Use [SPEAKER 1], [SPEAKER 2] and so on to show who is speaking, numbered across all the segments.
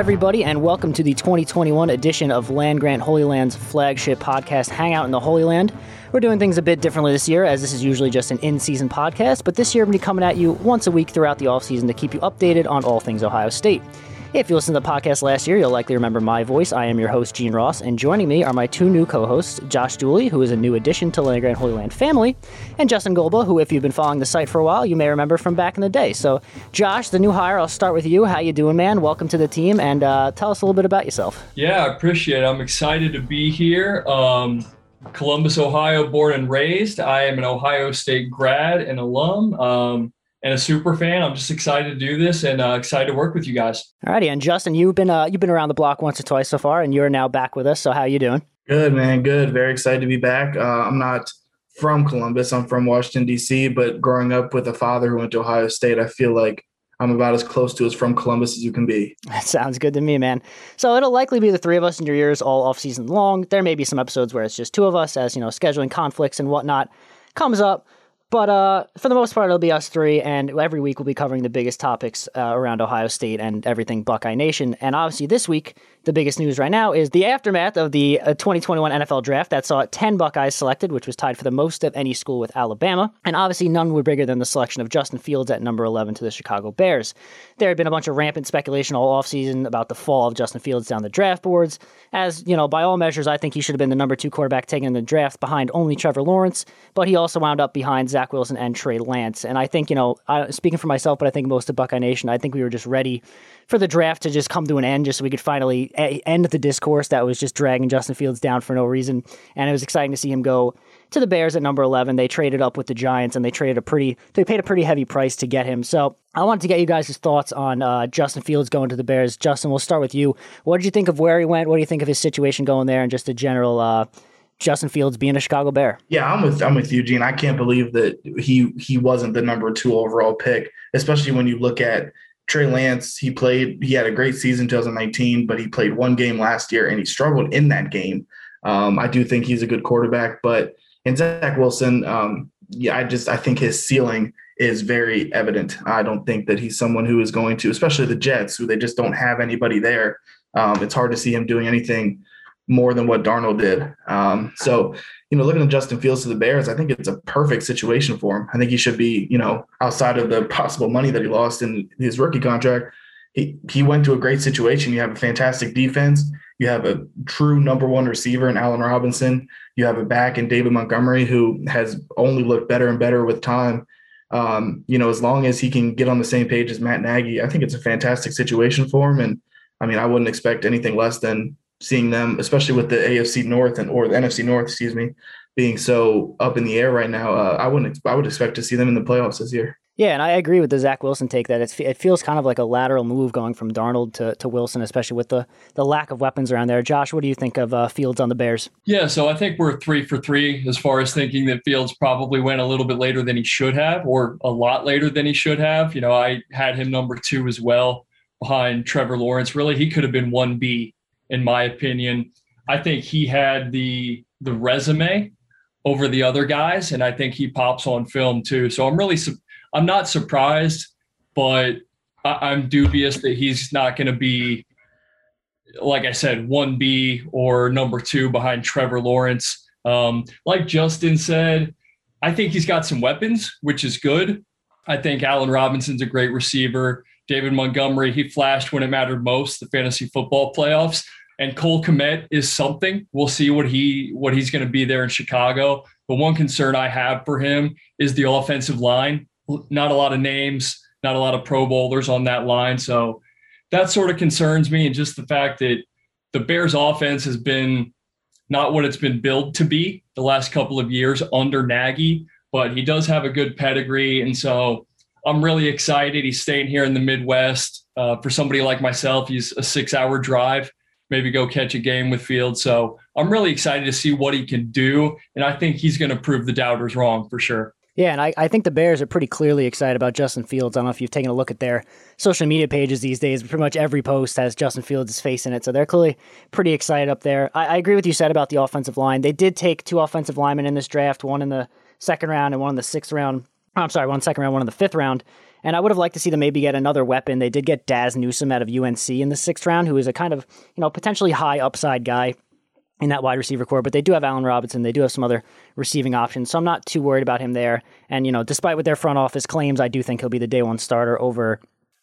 [SPEAKER 1] everybody, and welcome to the 2021 edition of Land Grant Holy Land's flagship podcast, Hangout in the Holy Land. We're doing things a bit differently this year, as this is usually just an in season podcast, but this year I'm going to be coming at you once a week throughout the offseason to keep you updated on all things Ohio State. If you listened to the podcast last year, you'll likely remember my voice. I am your host, Gene Ross, and joining me are my two new co hosts, Josh Dooley, who is a new addition to Land Grant Holy Land family, and Justin Golba, who, if you've been following the site for a while, you may remember from back in the day. So, Josh, the new hire, I'll start with you. How you doing, man? Welcome to the team, and uh, tell us a little bit about yourself.
[SPEAKER 2] Yeah, I appreciate it. I'm excited to be here. Um, Columbus, Ohio, born and raised. I am an Ohio State grad and alum. Um, and a super fan. I'm just excited to do this and uh, excited to work with you guys.
[SPEAKER 1] All righty, and Justin, you've been uh, you've been around the block once or twice so far, and you're now back with us. So how you doing?
[SPEAKER 3] Good, man. Good. Very excited to be back. Uh, I'm not from Columbus. I'm from Washington D.C. But growing up with a father who went to Ohio State, I feel like I'm about as close to as from Columbus as you can be.
[SPEAKER 1] That sounds good to me, man. So it'll likely be the three of us in your ears all off season long. There may be some episodes where it's just two of us, as you know, scheduling conflicts and whatnot comes up. But uh, for the most part, it'll be us three, and every week we'll be covering the biggest topics uh, around Ohio State and everything Buckeye Nation. And obviously, this week the biggest news right now is the aftermath of the uh, 2021 NFL draft that saw 10 Buckeyes selected, which was tied for the most of any school with Alabama. And obviously, none were bigger than the selection of Justin Fields at number 11 to the Chicago Bears. There had been a bunch of rampant speculation all offseason about the fall of Justin Fields down the draft boards. As, you know, by all measures, I think he should have been the number two quarterback taken in the draft behind only Trevor Lawrence, but he also wound up behind Zach Wilson and Trey Lance. And I think, you know, I, speaking for myself, but I think most of Buckeye Nation, I think we were just ready for the draft to just come to an end, just so we could finally end the discourse that was just dragging Justin Fields down for no reason. And it was exciting to see him go to the Bears at number 11. They traded up with the Giants and they traded a pretty, they paid a pretty heavy price to get him. So I wanted to get you guys' thoughts on uh, Justin Fields going to the Bears. Justin, we'll start with you. What did you think of where he went? What do you think of his situation going there and just a general, uh, Justin Fields being a Chicago Bear.
[SPEAKER 3] Yeah, I'm with I'm with Eugene. I can't believe that he he wasn't the number two overall pick, especially when you look at Trey Lance, he played, he had a great season 2019, but he played one game last year and he struggled in that game. Um, I do think he's a good quarterback, but in Zach Wilson, um, yeah, I just I think his ceiling is very evident. I don't think that he's someone who is going to, especially the Jets, who they just don't have anybody there. Um, it's hard to see him doing anything more than what Darnold did. Um, so, you know, looking at Justin Fields to the Bears, I think it's a perfect situation for him. I think he should be, you know, outside of the possible money that he lost in his rookie contract. He, he went to a great situation. You have a fantastic defense. You have a true number one receiver in Allen Robinson. You have a back in David Montgomery who has only looked better and better with time. Um, you know, as long as he can get on the same page as Matt Nagy, I think it's a fantastic situation for him. And I mean, I wouldn't expect anything less than seeing them, especially with the AFC North and or the NFC North, excuse me, being so up in the air right now. Uh, I wouldn't. I would expect to see them in the playoffs this year.
[SPEAKER 1] Yeah, and I agree with the Zach Wilson take that it feels kind of like a lateral move going from Darnold to, to Wilson, especially with the, the lack of weapons around there. Josh, what do you think of uh, Fields on the Bears?
[SPEAKER 2] Yeah, so I think we're three for three as far as thinking that Fields probably went a little bit later than he should have, or a lot later than he should have. You know, I had him number two as well behind Trevor Lawrence. Really, he could have been one B in my opinion. I think he had the the resume over the other guys, and I think he pops on film too. So I'm really I'm not surprised, but I'm dubious that he's not going to be, like I said, one B or number two behind Trevor Lawrence. Um, like Justin said, I think he's got some weapons, which is good. I think Allen Robinson's a great receiver. David Montgomery, he flashed when it mattered most, the fantasy football playoffs and Cole Kmet is something. We'll see what he what he's going to be there in Chicago. But one concern I have for him is the offensive line. Not a lot of names, not a lot of Pro Bowlers on that line, so that sort of concerns me. And just the fact that the Bears' offense has been not what it's been built to be the last couple of years under Nagy, but he does have a good pedigree, and so I'm really excited. He's staying here in the Midwest. Uh, for somebody like myself, he's a six-hour drive maybe go catch a game with Fields. So I'm really excited to see what he can do. And I think he's going to prove the doubters wrong for sure.
[SPEAKER 1] Yeah, and I, I think the Bears are pretty clearly excited about Justin Fields. I don't know if you've taken a look at their social media pages these days, pretty much every post has Justin Fields' face in it. So they're clearly pretty excited up there. I, I agree with you said about the offensive line. They did take two offensive linemen in this draft, one in the second round and one in the sixth round. I'm sorry, one second round, one in the fifth round. And I would have liked to see them maybe get another weapon. They did get Dazz Newsome out of UNC in the sixth round, who is a kind of, you know, potentially high upside guy in that wide receiver corps, but they do have Allen Robinson. They do have some other receiving options. So I'm not too worried about him there. And, you know, despite what their front office claims, I do think he'll be the day one starter over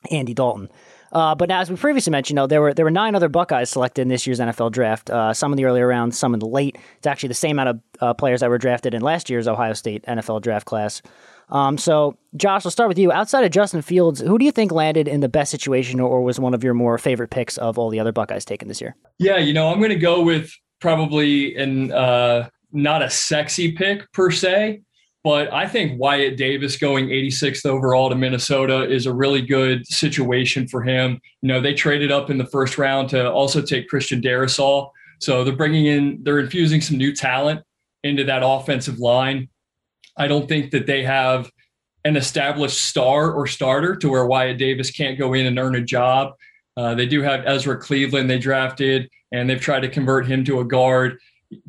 [SPEAKER 1] Andy Dalton. Uh, but as we previously mentioned, know, there were there were nine other Buckeyes selected in this year's NFL draft. Uh, some in the earlier rounds, some in the late. It's actually the same amount of uh, players that were drafted in last year's Ohio State NFL draft class. Um, so, Josh, we'll start with you. Outside of Justin Fields, who do you think landed in the best situation, or was one of your more favorite picks of all the other Buckeyes taken this year?
[SPEAKER 2] Yeah, you know, I'm going to go with probably an uh, not a sexy pick per se, but I think Wyatt Davis going 86th overall to Minnesota is a really good situation for him. You know, they traded up in the first round to also take Christian Darrisaw. So they're bringing in, they're infusing some new talent into that offensive line. I don't think that they have an established star or starter to where Wyatt Davis can't go in and earn a job. Uh, they do have Ezra Cleveland they drafted, and they've tried to convert him to a guard.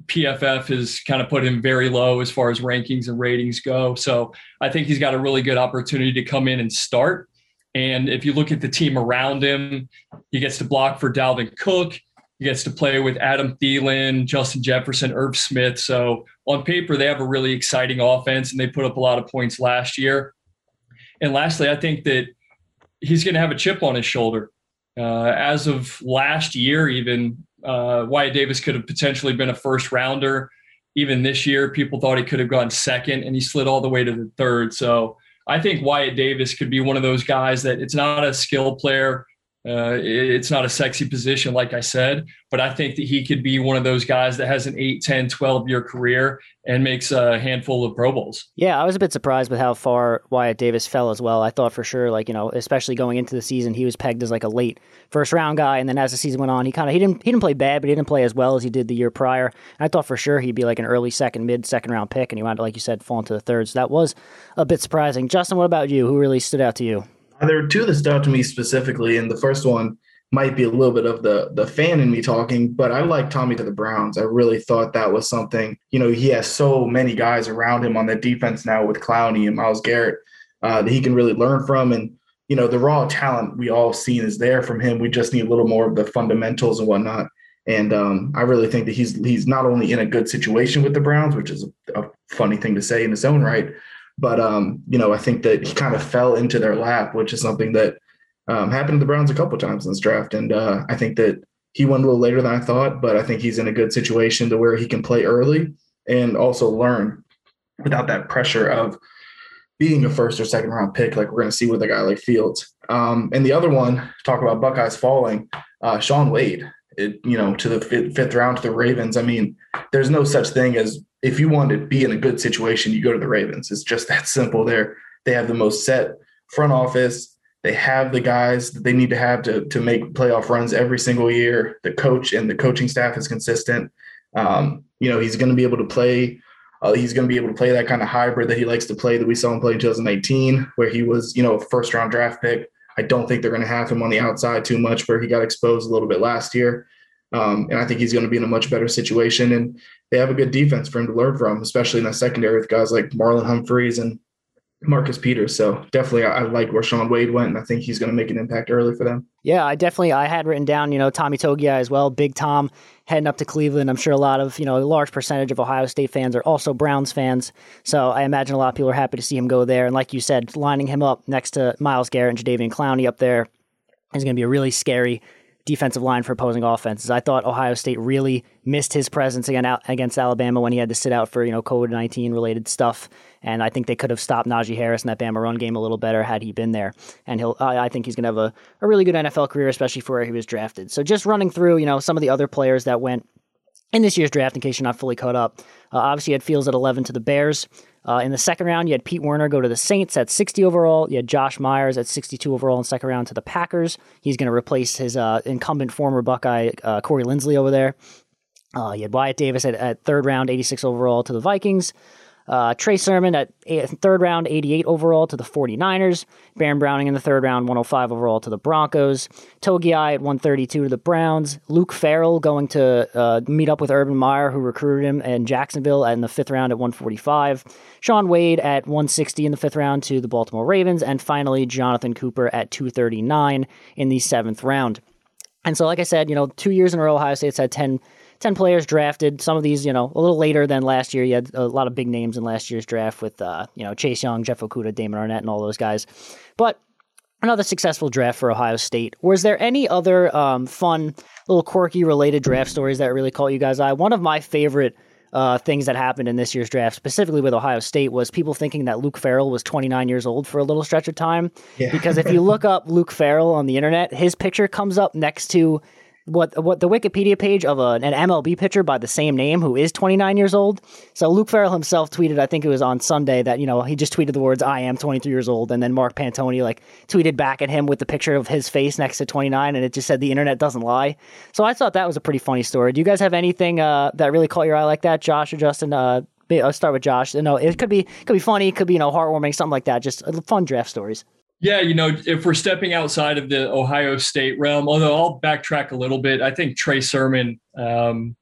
[SPEAKER 2] PFF has kind of put him very low as far as rankings and ratings go. So I think he's got a really good opportunity to come in and start. And if you look at the team around him, he gets to block for Dalvin Cook. He gets to play with Adam Thielen, Justin Jefferson, Irv Smith. So on paper, they have a really exciting offense and they put up a lot of points last year. And lastly, I think that he's going to have a chip on his shoulder. Uh, as of last year, even uh, Wyatt Davis could have potentially been a first rounder. Even this year, people thought he could have gone second, and he slid all the way to the third. So I think Wyatt Davis could be one of those guys that it's not a skill player. Uh, it's not a sexy position, like I said, but I think that he could be one of those guys that has an 8, 10, 12 year career and makes a handful of Pro Bowls.
[SPEAKER 1] Yeah, I was a bit surprised with how far Wyatt Davis fell as well. I thought for sure, like, you know, especially going into the season, he was pegged as like a late first round guy. And then as the season went on, he kind of, he didn't, he didn't play bad, but he didn't play as well as he did the year prior. And I thought for sure he'd be like an early second, mid second round pick. And he wound up, like you said, falling to the third. So that was a bit surprising. Justin, what about you? Who really stood out to you?
[SPEAKER 3] There are two that stood out to me specifically. And the first one, might be a little bit of the the fan in me talking, but I like Tommy to the Browns. I really thought that was something. You know, he has so many guys around him on that defense now with Clowney and Myles Garrett uh, that he can really learn from. And you know, the raw talent we all seen is there from him. We just need a little more of the fundamentals and whatnot. And um, I really think that he's he's not only in a good situation with the Browns, which is a, a funny thing to say in his own right, but um, you know, I think that he kind of fell into their lap, which is something that um, happened to the Browns a couple times in this draft, and uh, I think that he went a little later than I thought, but I think he's in a good situation to where he can play early and also learn without that pressure of being a first or second round pick, like we're going to see with a guy like Fields. Um, and the other one, talk about Buckeyes falling, uh, Shaun Wade. It, you know, to the fifth round to the Ravens. I mean, there's no such thing as if you want to be in a good situation, you go to the Ravens. It's just that simple. There, they have the most set front office. They have the guys that they need to have to, to make playoff runs every single year. The coach and the coaching staff is consistent. Um, you know, he's going to be able to play. Uh, he's going to be able to play that kind of hybrid that he likes to play that we saw him play in 2019, where he was, you know, a first round draft pick. I don't think they're going to have him on the outside too much, where he got exposed a little bit last year. Um, and I think he's going to be in a much better situation. And they have a good defense for him to learn from, especially in the secondary with guys like Marlon Humphreys and Marcus Peters. So definitely, I, I, like where Shaun Wade went, and I think he's going to make an impact early for them.
[SPEAKER 1] Yeah, I definitely I had written down, you know, Tommy Togiai as well, Big Tom heading up to Cleveland. I'm sure a lot of, you know, a large percentage of Ohio State fans are also Browns fans. So I imagine a lot of people are happy to see him go there. And like you said, lining him up next to Myles Garrett and Jadeveon Clowney up there is going to be a really scary defensive line for opposing offenses. I thought Ohio State really missed his presence again against Alabama when he had to sit out for you know COVID nineteen related stuff, and I think they could have stopped Najee Harris in that Bama run game a little better had he been there. And he'll, I think he's going to have a, a really good NFL career, especially for where he was drafted. So just running through, you know, some of the other players that went in this year's draft, in case you're not fully caught up. Uh, obviously, you had Fields at 11 to the Bears. Uh, in the second round, you had Pete Werner go to the Saints at 60 overall. You had Josh Myers at 62 overall in the second round to the Packers. He's going to replace his uh, incumbent former Buckeye, uh, Corey Linsley, over there. Uh, you had Wyatt Davis at, at, third round, 86 overall to the Vikings. Uh, Trey Sermon at third round, 88 overall to the 49ers. Baron Browning in the third round, 105 overall to the Broncos. Togiai at 132 to the Browns. Luke Farrell going to uh, meet up with Urban Meyer, who recruited him in Jacksonville in the fifth round at 145. Shaun Wade at 160 in the fifth round to the Baltimore Ravens. And finally, Jonathan Cooper at 239 in the seventh round. And so, like I said, you know, two years in a row, Ohio State's had 10 10 players drafted. Some of these, you know, a little later than last year. You had a lot of big names in last year's draft with, uh, you know, Chase Young, Jeff Okudah, Damon Arnette, and all those guys. But another successful draft for Ohio State. Was there any other um, fun, little quirky related draft stories that really caught you guys' eye? One of my favorite uh, things that happened in this year's draft, specifically with Ohio State, was people thinking that Luke Farrell was 29 years old for a little stretch of time. Yeah. because if you look up Luke Farrell on the internet, his picture comes up next to what what the Wikipedia page of a, an MLB pitcher by the same name who is 29 years old. So Luke Farrell himself tweeted, I think it was on Sunday, that you know he just tweeted the words "I am 23 years old," and then Mark Pantoni like tweeted back at him with the picture of his face next to 29, and it just said the internet doesn't lie. So I thought that was a pretty funny story. Do you guys have anything uh, that really caught your eye like that, Josh or Justin? Uh, I'll start with Josh. No, it could be could be funny, could be you know heartwarming, something like that. Just fun draft stories.
[SPEAKER 2] Yeah, you know, if we're stepping outside of the Ohio State realm, although I'll backtrack a little bit, I think Trey Sermon um,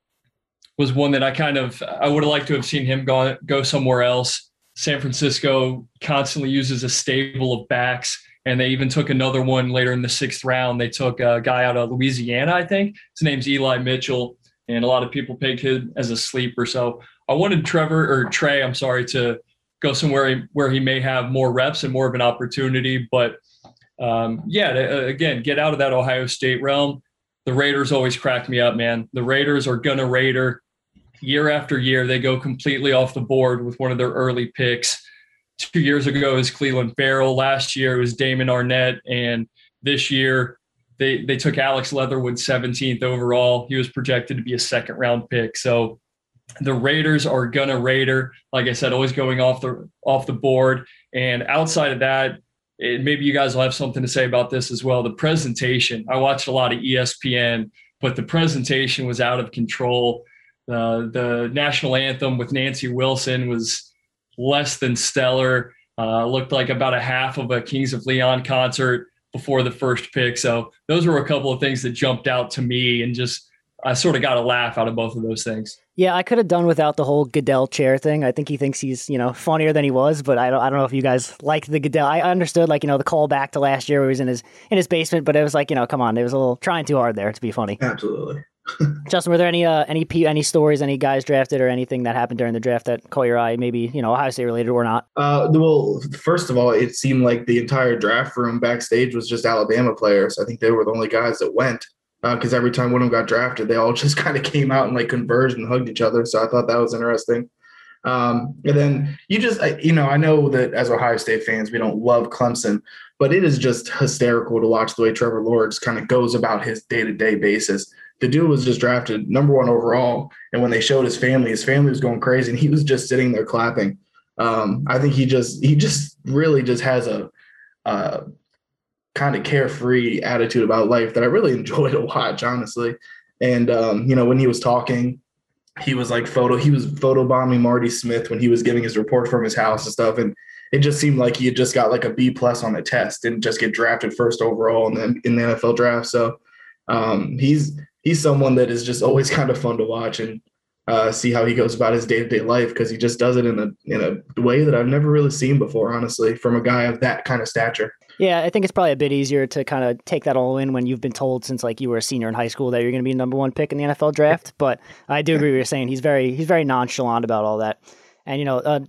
[SPEAKER 2] was one that I kind of I would have liked to have seen him go go somewhere else. San Francisco constantly uses a stable of backs, and they even took another one later in the sixth round. They took a guy out of Louisiana, I think. His name's Eli Mitchell, and a lot of people picked him as a sleeper. So I wanted Trevor or Trey, I'm sorry, to go somewhere where he may have more reps and more of an opportunity. But um, yeah, uh, again, get out of that Ohio State realm. The Raiders always crack me up, man. The Raiders are gonna Raider year after year. They go completely off the board with one of their early picks. Two years ago it was Clelin Ferrell. Last year it was Damon Arnette, and this year they they took Alex Leatherwood 17th overall. He was projected to be a second round pick. So the Raiders are gonna Raider. Like I said, always going off the off the board. And outside of that, it, maybe you guys will have something to say about this as well. The presentation. I watched a lot of ESPN, but the presentation was out of control. Uh, the national anthem with Nancy Wilson was less than stellar. Uh, looked like about a half of a Kings of Leon concert before the first pick. So those were a couple of things that jumped out to me and just I sort of got a laugh out of both of those things.
[SPEAKER 1] Yeah, I could have done without the whole Goodell chair thing. I think he thinks he's, you know, funnier than he was, but I don't I don't know if you guys like the Goodell. I understood like, you know, the call back to last year where he was in his in his basement, but it was like, you know, come on, it was a little trying too hard there to be funny.
[SPEAKER 3] Absolutely.
[SPEAKER 1] Justin, were there any uh, any any stories, any guys drafted, or anything that happened during the draft that caught your eye? Maybe you know Ohio State related or not.
[SPEAKER 3] Uh, well, first of all, it seemed like the entire draft room backstage was just Alabama players. I think they were the only guys that went because uh, every time one of them got drafted, they all just kind of came out and like converged and hugged each other. So I thought that was interesting. Um, and then you just, you know, I know that as Ohio State fans, we don't love Clemson, but it is just hysterical to watch the way Trevor Lawrence kind of goes about his day to day basis. The dude was just drafted number one overall. And when they showed his family, his family was going crazy and he was just sitting there clapping. Um, I think he just, he just really just has a, uh, kind of carefree attitude about life that I really enjoy to watch, honestly. And um, you know, when he was talking, he was like photo, he was photo bombing Marty Smith when he was giving his report from his house and stuff. And it just seemed like he had just got like a B plus on the test and just get drafted first overall in the, in the NFL draft. So um, he's he's someone that is just always kind of fun to watch and uh, see how he goes about his day to day life because he just does it in a in a way that I've never really seen before, honestly, from a guy of that kind of stature.
[SPEAKER 1] Yeah, I think it's probably a bit easier to kind of take that all in when you've been told since like you were a senior in high school that you're going to be number one pick in the NFL draft. But I do agree with what you saying he's very he's very nonchalant about all that. And you know, uh,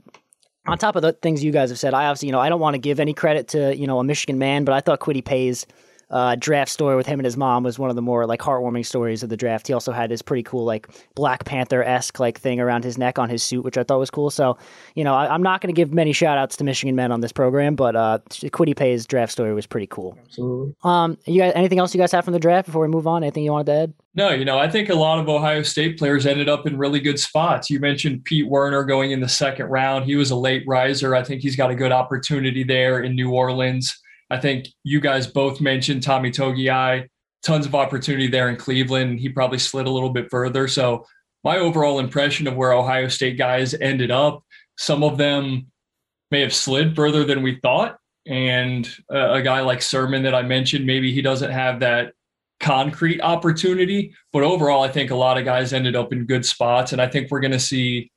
[SPEAKER 1] on top of the things you guys have said, I obviously you know I don't want to give any credit to you know a Michigan man, but I thought Kwity Paye's uh, draft story with him and his mom was one of the more like heartwarming stories of the draft. He also had his pretty cool like Black Panther esque like thing around his neck on his suit, which I thought was cool. So you know I, am not going to give many shout outs to Michigan men on this program, but uh, Kwity Paye's draft story was pretty cool.
[SPEAKER 3] Absolutely.
[SPEAKER 1] Um, you guys, anything else you guys have from the draft before we move on? Anything you wanted to add?
[SPEAKER 2] No, you know, I think a lot of Ohio State players ended up in really good spots. You mentioned Pete Werner going in the second round. He was a late riser. I think he's got a good opportunity there in New Orleans. I think you guys both mentioned Tommy Togiai, tons of opportunity there in Cleveland. He probably slid a little bit further. So my overall impression of where Ohio State guys ended up, some of them may have slid further than we thought. And a, a guy like Sermon that I mentioned, maybe he doesn't have that concrete opportunity. But overall, I think a lot of guys ended up in good spots. And I think we're going to see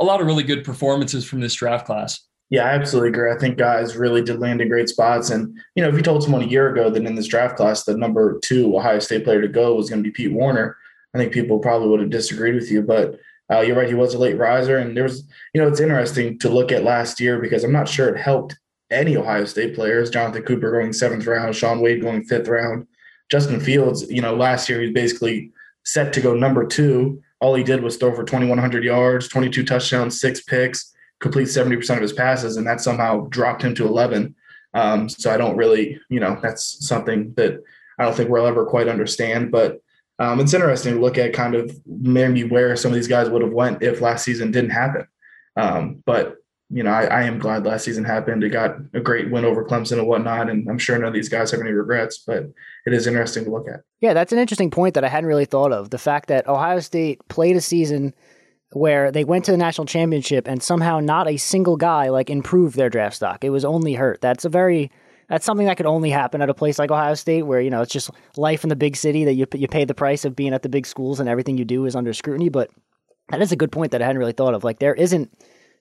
[SPEAKER 2] a lot of really good performances from this draft class.
[SPEAKER 3] Yeah, I absolutely agree. I think guys really did land in great spots. And, you know, if you told someone a year ago that in this draft class, the number two Ohio State player to go was going to be Pete Werner, I think people probably would have disagreed with you. But uh, you're right, he was a late riser. And there was, you know, it's interesting to look at last year because I'm not sure it helped any Ohio State players. Jonathan Cooper going seventh round, Shaun Wade going fifth round. Justin Fields, you know, last year he was basically set to go number two. All he did was throw for 2,100 yards, 22 touchdowns, six picks, complete 70% of his passes, and that somehow dropped him to 11. Um, so I don't really, you know, that's something that I don't think we'll ever quite understand. But um, it's interesting to look at kind of maybe where some of these guys would have went if last season didn't happen. Um, but you know, I, I, am glad last season happened. It got a great win over Clemson and whatnot, and I'm sure none of these guys have any regrets. But it is interesting to look at.
[SPEAKER 1] Yeah, that's an interesting point that I hadn't really thought of. The fact that Ohio State played a season where they went to the national championship and somehow not a single guy like improved their draft stock. It was only hurt. That's a very that's something that could only happen at a place like Ohio State, where you know it's just life in the big city that you you pay the price of being at the big schools and everything you do is under scrutiny. But that is a good point that I hadn't really thought of. Like there isn't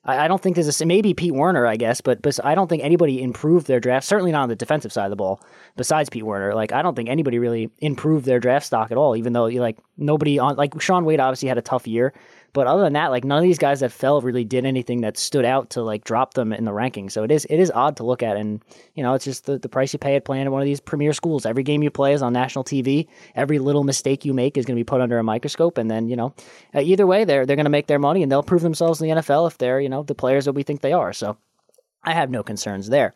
[SPEAKER 1] I, don't think there's a maybe Pete Werner, I guess, but, but I don't think anybody improved their draft. Certainly not on the defensive side of the ball. Besides Pete Werner, like I don't think anybody really improved their draft stock at all. Even though you like nobody on like Shaun Wade obviously had a tough year, but other than that, like none of these guys that fell really did anything that stood out to like drop them in the ranking. So it is it is odd to look at, and you know it's just the, the price you pay at playing at one of these premier schools. Every game you play is on national TV. Every little mistake you make is going to be put under a microscope, and then you know uh, either way they're they're going to make their money and they'll prove themselves in the NFL if they're you know the players that we think they are. So I have no concerns there.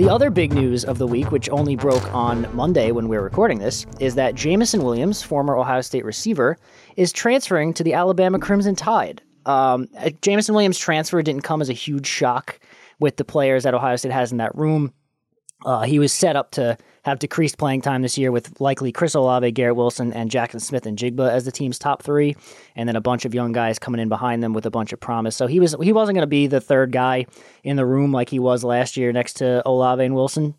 [SPEAKER 1] The other big news of the week, which only broke on Monday when we are recording this, is that Jameson Williams, former Ohio State receiver, is transferring to the Alabama Crimson Tide. Um, Jameson Williams' transfer didn't come as a huge shock with the players that Ohio State has in that room. Uh, he was set up to have decreased playing time this year with likely Chris Olave, Garrett Wilson, and Jaxon Smith-Njigba as the team's top three, and then a bunch of young guys coming in behind them with a bunch of promise. So he was he wasn't going to be the third guy in the room like he was last year next to Olave and Wilson.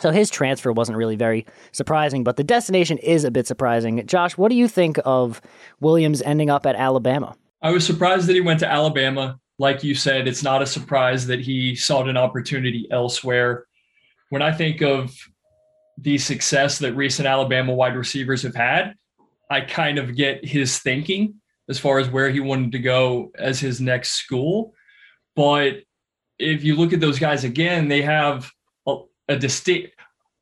[SPEAKER 1] So his transfer wasn't really very surprising, but the destination is a bit surprising. Josh, what do you think of Williams ending up at Alabama?
[SPEAKER 2] I was surprised that he went to Alabama. Like you said, it's not a surprise that he sought an opportunity elsewhere when I think of the success that recent Alabama wide receivers have had, I kind of get his thinking as far as where he wanted to go as his next school. But if you look at those guys again, they have a, a distinct,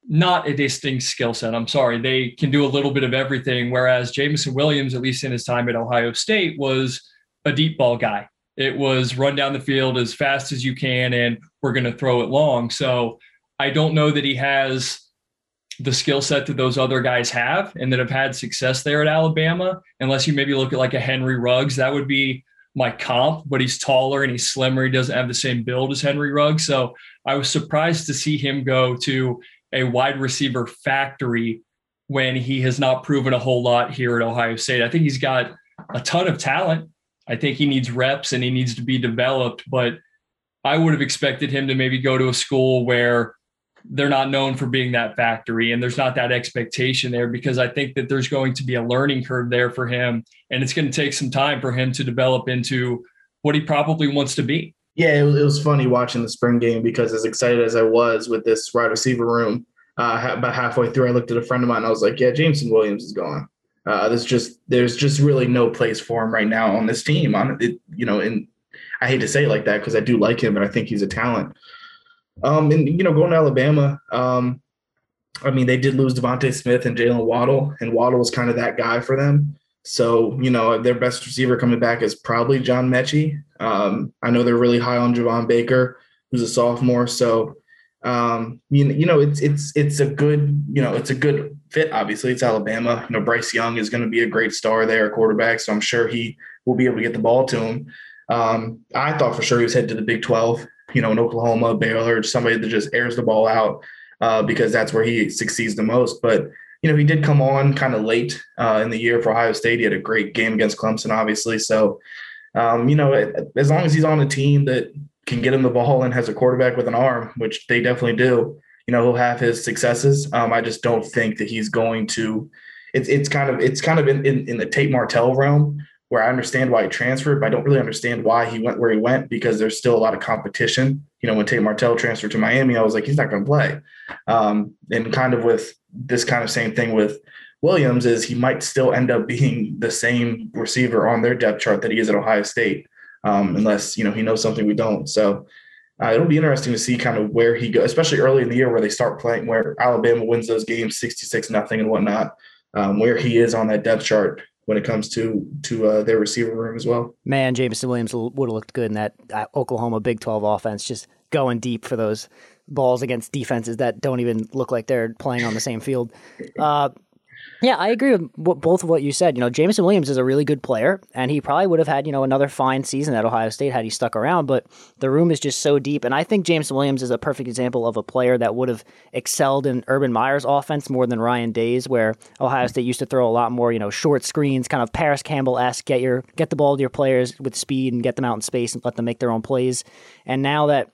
[SPEAKER 2] not a distinct skill set. I'm sorry. They can do a little bit of everything. Whereas Jameson Williams, at least in his time at Ohio State, was a deep ball guy. It was run down the field as fast as you can, and we're going to throw it long. So I don't know that he has the skill set that those other guys have and that have had success there at Alabama, unless you maybe look at like a Henry Ruggs, that would be my comp, but he's taller and he's slimmer. He doesn't have the same build as Henry Ruggs. So I was surprised to see him go to a wide receiver factory when he has not proven a whole lot here at Ohio State. I think he's got a ton of talent. I think he needs reps and he needs to be developed, but I would have expected him to maybe go to a school where they're not known for being that factory and there's not that expectation there because I think that there's going to be a learning curve there for him and it's going to take some time for him to develop into what he probably wants to be.
[SPEAKER 3] Yeah, it was, funny watching the spring game because as excited as I was with this wide receiver room, uh, about halfway through, I looked at a friend of mine. and I was like, "Yeah, Jameson Williams is gone. Uh, there's just there's just really no place for him right now on this team. On it, you know, and I hate to say it like that because I do like him and I think he's a talent. Um, and you know, going to Alabama, um, I mean, they did lose DeVonta Smith and Jalen Waddle, and Waddle was kind of that guy for them. So, you know, their best receiver coming back is probably John Metchie. Um, I know they're really high on Javon Baker, who's a sophomore. So, um, you, you know, it's it's it's a good, you know, it's a good fit. Obviously, it's Alabama. You know, Bryce Young is going to be a great star there, quarterback. So I'm sure he will be able to get the ball to him. Um, I thought for sure he was headed to the Big 12. You know, in Oklahoma, Baylor, somebody that just airs the ball out uh, because that's where he succeeds the most. But you know, he did come on kind of late uh, in the year for Ohio State. He had a great game against Clemson, obviously. So, um, you know, as long as he's on a team that can get him the ball and has a quarterback with an arm, which they definitely do, you know, he'll have his successes. Um, I just don't think that he's going to. It's it's kind of it's kind of in, in, in the Tate Martell realm where I understand why he transferred, but I don't really understand why he went where he went because there's still a lot of competition. You know, when Tate Martell transferred to Miami, I was like, he's not going to play. Um, and kind of with this kind of same thing with Williams is he might still end up being the same receiver on their depth chart that he is at Ohio State, um, unless you know he knows something we don't. So uh, it'll be interesting to see kind of where he goes, especially early in the year where they start playing, where Alabama wins those games sixty six nothing and whatnot, um, where he is on that depth chart when it comes to to uh, their receiver room as well.
[SPEAKER 1] Man, Jameson Williams would have looked good in that Oklahoma Big Twelve offense, just going deep for those balls against defenses that don't even look like they're playing on the same field. Uh, yeah, I agree with both of what you said. You know, Jameson Williams is a really good player, and he probably would have had you know another fine season at Ohio State had he stuck around. But the room is just so deep, and I think Jameson Williams is a perfect example of a player that would have excelled in Urban Meyer's offense more than Ryan Day's, where Ohio State used to throw a lot more you know short screens, kind of Parris Campbell esque, get your get the ball to your players with speed and get them out in space and let them make their own plays. And now that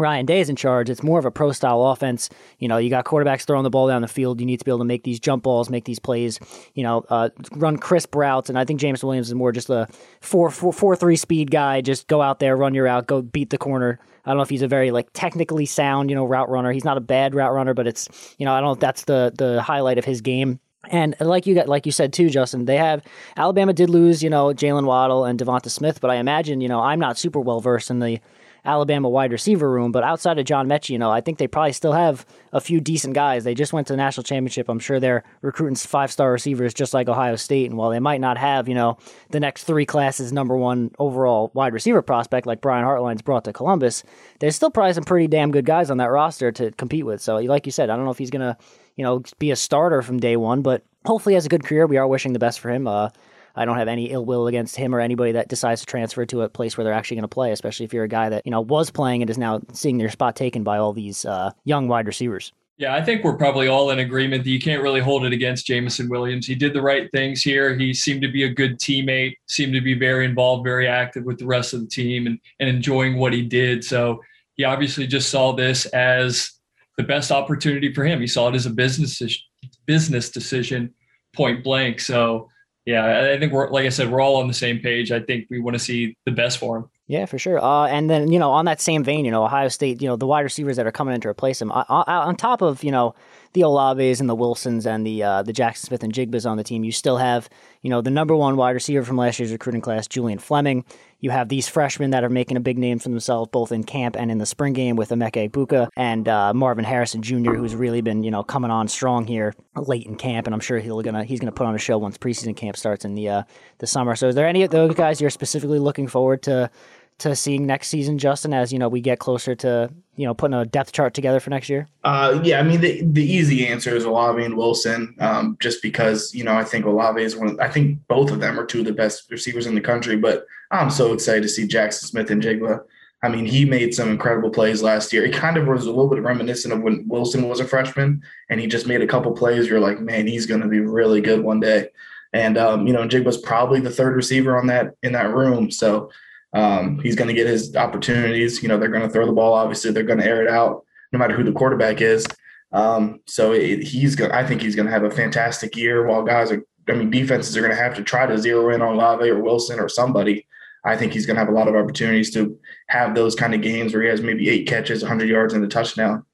[SPEAKER 1] Ryan Day is in charge. It's more of a pro style offense. You know, you got quarterbacks throwing the ball down the field. You need to be able to make these jump balls, make these plays. You know, uh, run crisp routes. And I think James Williams is more just a four, four, four three speed guy. Just go out there, run your route, go beat the corner. I don't know if he's a very like technically sound, you know, route runner. He's not a bad route runner, but it's you know I don't know if that's the the highlight of his game. And like you got, like you said too, Justin, they have Alabama did lose, you know, Jalen Waddle and Devonta Smith, but I imagine, you know, I'm not super well versed in the Alabama wide receiver room. But outside of John Metchie, you know, I think they probably still have a few decent guys. They just went to the national championship. I'm sure they're recruiting five star receivers just like Ohio State. And while they might not have, you know, the next three classes number one overall wide receiver prospect like Brian Hartline's brought to Columbus, there's still probably some pretty damn good guys on that roster to compete with. So, like you said, I don't know if he's gonna, you know, be a starter from day one, but hopefully has a good career. We are wishing the best for him. Uh, I don't have any ill will against him or anybody that decides to transfer to a place where they're actually going to play, especially if you're a guy that, you know, was playing and is now seeing their spot taken by all these uh, young wide receivers.
[SPEAKER 2] Yeah, I think we're probably all in agreement that you can't really hold it against Jameson Williams. He did the right things here. He seemed to be a good teammate, seemed to be very involved, very active with the rest of the team and, and enjoying what he did. So he obviously just saw this as the best opportunity for him. He saw it as a business business decision point blank. So yeah, I think we're like I said, we're all on the same page. I think we want to see the best for him.
[SPEAKER 1] Yeah, for sure. Uh, and then you know, on that same vein, you know, Ohio State, you know, the wide receivers that are coming in to replace him, on top of you know the Olaves and the Wilsons and the uh, the Jaxon Smith-Njigbas on the team, you still have you know the number one wide receiver from last year's recruiting class, Julian Fleming. You have these freshmen that are making a big name for themselves both in camp and in the spring game with Emeka Egbuka and uh, Marvin Harrison Jr., who's really been you know coming on strong here late in camp, and I'm sure he'll gonna he's gonna put on a show once preseason camp starts in the uh, the summer. So, is there any of those guys you're specifically looking forward to? to seeing next season, Justin, as you know we get closer to you know putting a depth chart together for next year?
[SPEAKER 3] Uh, yeah, I mean the the easy answer is Olave and Wilson, um, just because you know I think Olave is one. Of, I think both of them are two of the best receivers in the country. But I'm so excited to see Jaxon Smith-Njigba. I mean, he made some incredible plays last year. It kind of was a little bit reminiscent of when Wilson was a freshman, and he just made a couple plays. You're like, man, he's going to be really good one day. And um, you know, Njigba's probably the third receiver on that in that room. So um, he's going to get his opportunities. You know, they're going to throw the ball. Obviously, they're going to air it out, no matter who the quarterback is. Um, so it, he's going. I think he's going to have a fantastic year. While guys are, I mean, defenses are going to have to try to zero in on Lave or Wilson or somebody. I think he's going to have a lot of opportunities to have those kind of games where he has maybe eight catches, 100 yards, and a touchdown.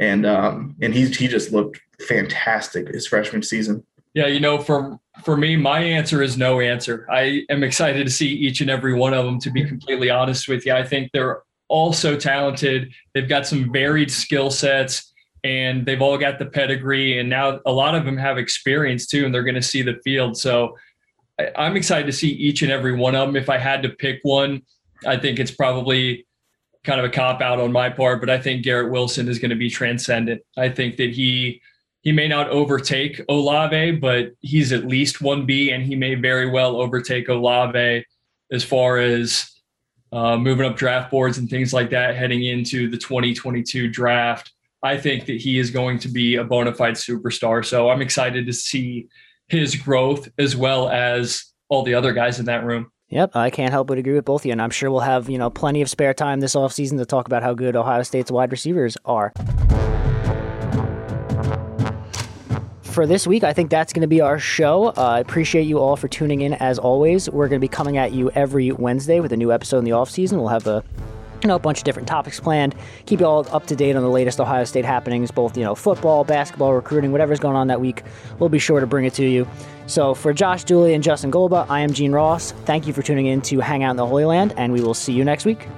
[SPEAKER 3] And um, and he's he just looked fantastic his freshman season.
[SPEAKER 2] Yeah, you know, for for me, my answer is no answer. I am excited to see each and every one of them. To be completely honest with you, I think they're all so talented. They've got some varied skill sets, and they've all got the pedigree. And now a lot of them have experience too, and they're going to see the field. So I, I'm excited to see each and every one of them. If I had to pick one, I think it's probably kind of a cop out on my part, but I think Garrett Wilson is going to be transcendent. I think that he he may not overtake Olave, but he's at least 1B and he may very well overtake Olave as far as uh, moving up draft boards and things like that heading into the 2022 draft. I think that he is going to be a bona fide superstar. So I'm excited to see his growth as well as all the other guys in that room.
[SPEAKER 1] Yep, I can't help but agree with both of you, and I'm sure we'll have you know plenty of spare time this offseason to talk about how good Ohio State's wide receivers are. For this week, I think that's going to be our show. Uh, I appreciate you all for tuning in as always. We're going to be coming at you every Wednesday with a new episode in the offseason. We'll have a you know, a bunch of different topics planned. Keep you all up to date on the latest Ohio State happenings, both, you know, football, basketball, recruiting, whatever's going on that week. We'll be sure to bring it to you. So for Josh Dooley and Justin Golba, I am Gene Ross. Thank you for tuning in to Hang Out in the Holy Land, and we will see you next week.